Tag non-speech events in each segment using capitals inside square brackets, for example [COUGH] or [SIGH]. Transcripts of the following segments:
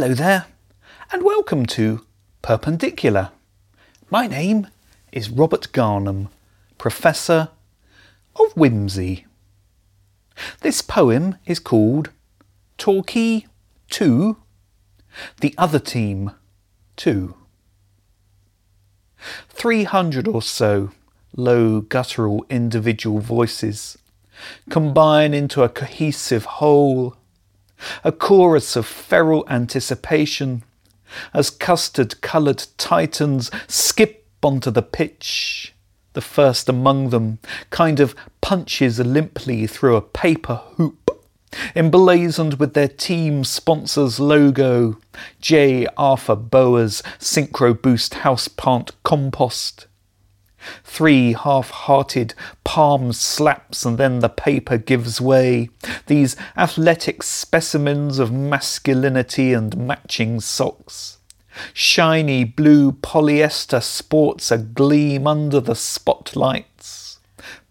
Hello there, and welcome to Perpendicular. My name is Robert Garnham, Professor of Whimsy. This poem is called Torquay 2, The Other Team 2. Three hundred or so low guttural individual voices combine into a cohesive whole a chorus of feral anticipation as custard coloured titans skip onto the pitch. The first among them kind of punches limply through a paper hoop, emblazoned with their team sponsor's logo, J. Arthur Bower's Synchro Boost Houseplant Compost. Three half hearted palm slaps, and then the paper gives way. These athletic specimens of masculinity and matching socks. Shiny blue polyester sports a gleam under the spotlights.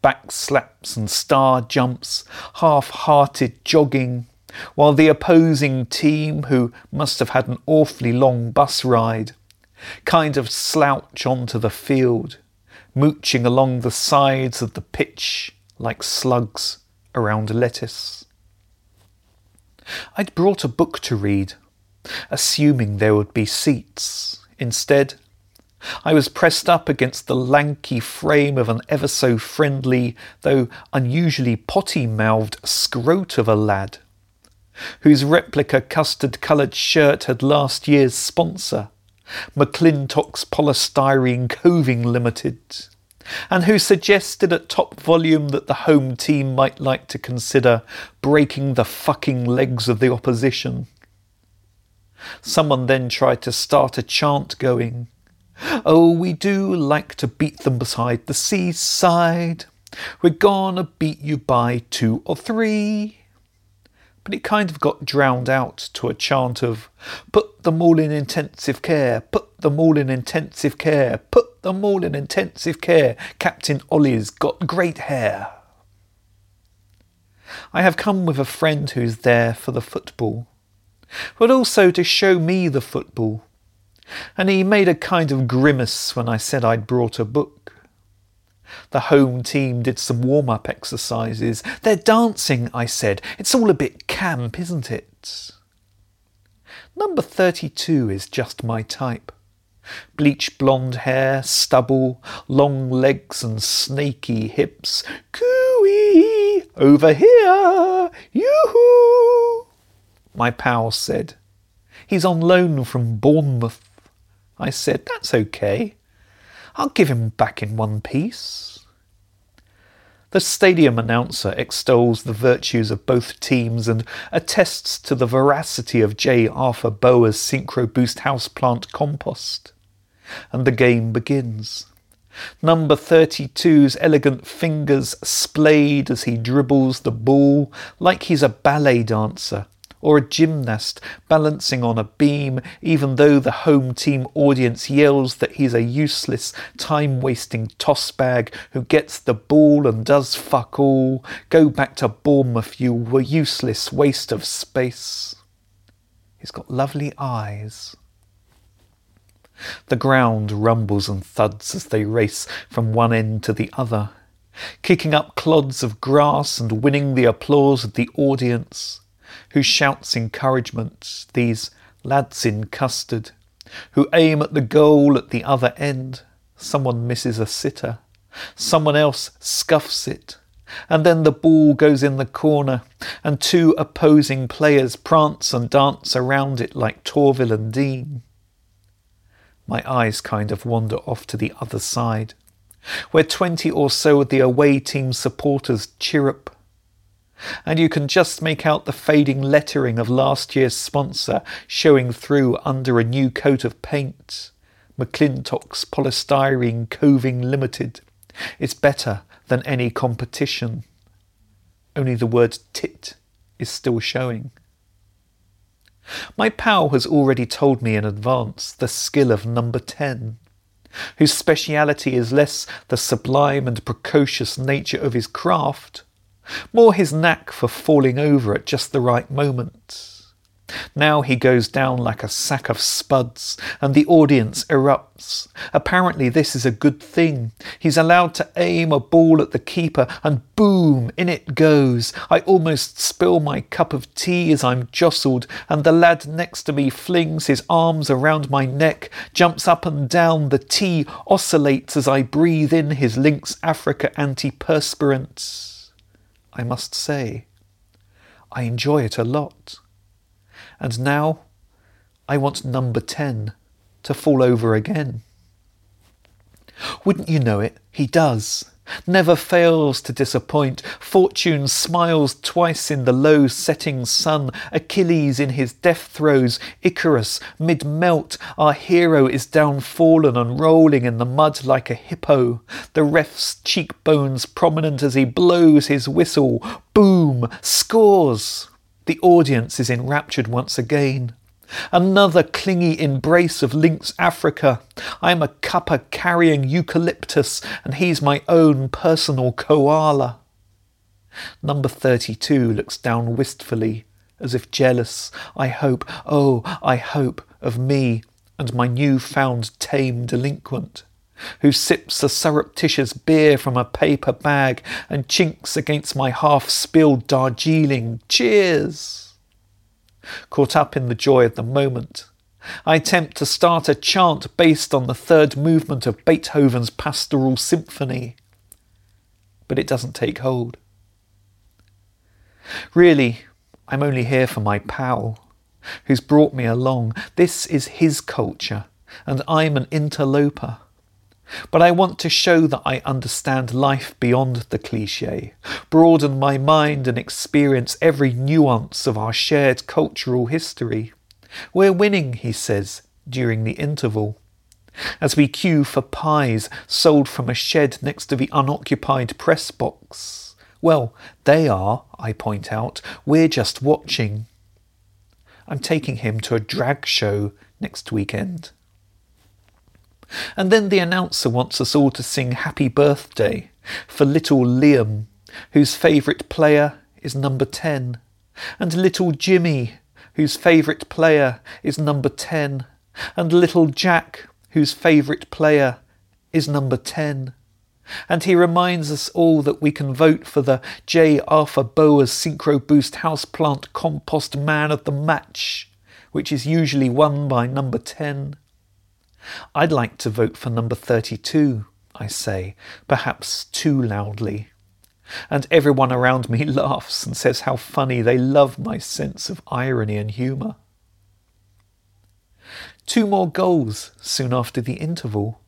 Back slaps and star jumps, half hearted jogging, while the opposing team, who must have had an awfully long bus ride, kind of slouch onto the field mooching along the sides of the pitch like slugs around lettuce. I'd brought a book to read, assuming there would be seats. Instead, I was pressed up against the lanky frame of an ever so friendly, though unusually potty mouthed scrote of a lad, whose replica custard coloured shirt had last year's sponsor, McClintock's Polystyrene Coving Limited, and who suggested at top volume that the home team might like to consider breaking the fucking legs of the opposition. Someone then tried to start a chant going, Oh, we do like to beat them beside the seaside. We're gonna beat you by two or three but it kind of got drowned out to a chant of put them all in intensive care, put them all in intensive care, put them all in intensive care. Captain Ollie's got great hair. I have come with a friend who's there for the football, but also to show me the football. And he made a kind of grimace when I said I'd brought a book. The home team did some warm up exercises. They're dancing, I said. It's all a bit camp, isn't it? Number 32 is just my type. Bleach blonde hair, stubble, long legs and snaky hips. Cooey! Over here! Yoo-hoo! My pal said. He's on loan from Bournemouth. I said, that's okay. I'll give him back in one piece. The stadium announcer extols the virtues of both teams and attests to the veracity of J. Arthur Bower's Synchro Boost Houseplant Compost. And the game begins. Number 32's elegant fingers splayed as he dribbles the ball like he's a ballet dancer or a gymnast balancing on a beam, even though the home team audience yells that he's a useless, time wasting toss bag who gets the ball and does fuck all. Go back to Bournemouth, you were useless waste of space. He's got lovely eyes. The ground rumbles and thuds as they race from one end to the other, kicking up clods of grass and winning the applause of the audience who shouts encouragement, these lads in custard, who aim at the goal at the other end. Someone misses a sitter, someone else scuffs it, and then the ball goes in the corner, and two opposing players prance and dance around it like Torvill and Dean. My eyes kind of wander off to the other side, where twenty or so of the away team supporters chirrup and you can just make out the fading lettering of last year's sponsor showing through under a new coat of paint. McClintock's Polystyrene Coving Limited. It's better than any competition. Only the word tit is still showing. My pal has already told me in advance the skill of number 10, whose speciality is less the sublime and precocious nature of his craft more his knack for falling over at just the right moment. Now he goes down like a sack of spuds, and the audience erupts. Apparently, this is a good thing. He's allowed to aim a ball at the keeper, and boom, in it goes. I almost spill my cup of tea as I'm jostled, and the lad next to me flings his arms around my neck, jumps up and down. The tea oscillates as I breathe in his Lynx Africa antiperspirant. I must say, I enjoy it a lot. And now I want number 10 to fall over again. Wouldn't you know it? He does. Never fails to disappoint. Fortune smiles twice in the low setting sun. Achilles in his death throes. Icarus mid melt. Our hero is down fallen and rolling in the mud like a hippo. The ref's cheekbones prominent as he blows his whistle. Boom! Scores! The audience is enraptured once again. Another clingy embrace of Lynx Africa. I'm a cuppa carrying eucalyptus, and he's my own personal koala. Number 32 looks down wistfully, as if jealous, I hope, oh, I hope, of me and my new found tame delinquent who sips a surreptitious beer from a paper bag and chinks against my half spilled Darjeeling. Cheers! Caught up in the joy of the moment, I attempt to start a chant based on the third movement of Beethoven's Pastoral Symphony, but it doesn't take hold. Really, I'm only here for my pal, who's brought me along. This is his culture, and I'm an interloper. But I want to show that I understand life beyond the cliche, broaden my mind and experience every nuance of our shared cultural history. We're winning, he says, during the interval. As we queue for pies sold from a shed next to the unoccupied press box. Well, they are, I point out, we're just watching. I'm taking him to a drag show next weekend. And then the announcer wants us all to sing Happy Birthday for little Liam, whose favourite player is number 10, and little Jimmy, whose favourite player is number 10, and little Jack, whose favourite player is number 10. And he reminds us all that we can vote for the J. Arthur Bower's Synchro Boost Houseplant Compost Man of the Match, which is usually won by number 10. I'd like to vote for number 32, I say, perhaps too loudly. And everyone around me [LAUGHS] laughs and says how funny they love my sense of irony and humour. Two more goals soon after the interval.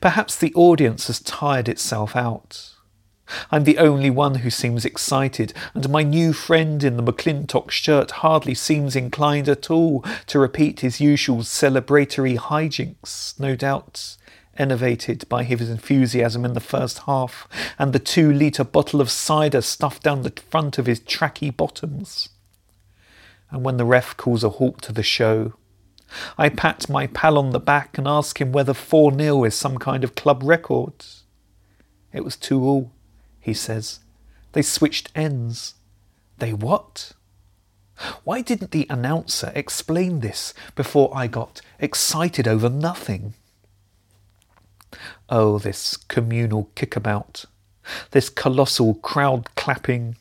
Perhaps the audience has tired itself out. I'm the only one who seems excited, and my new friend in the McClintock shirt hardly seems inclined at all to repeat his usual celebratory hijinks, no doubt enervated by his enthusiasm in the first half, and the two litre bottle of cider stuffed down the front of his tracky bottoms. And when the ref calls a halt to the show, I pat my pal on the back and ask him whether 4 0 is some kind of club record. It was 2 all he says. They switched ends. They what? Why didn't the announcer explain this before I got excited over nothing? Oh, this communal kickabout, this colossal crowd clapping,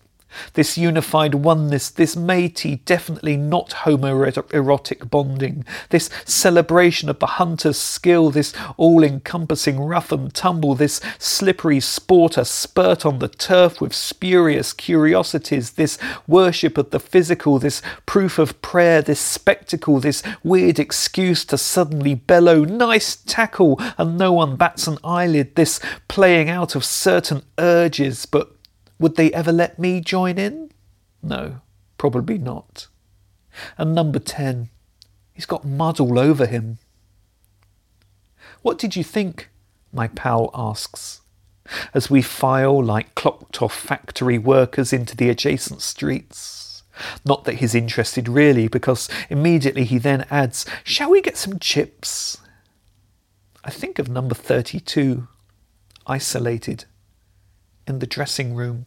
this unified oneness, this Métis definitely not homoerotic bonding, this celebration of the hunter's skill, this all encompassing rough and tumble, this slippery sport, a spurt on the turf with spurious curiosities, this worship of the physical, this proof of prayer, this spectacle, this weird excuse to suddenly bellow, nice tackle, and no one bats an eyelid, this playing out of certain urges, but would they ever let me join in? No, probably not. And number 10, he's got mud all over him. What did you think? My pal asks, as we file like clocked off factory workers into the adjacent streets. Not that he's interested really, because immediately he then adds, Shall we get some chips? I think of number 32, isolated in the dressing room.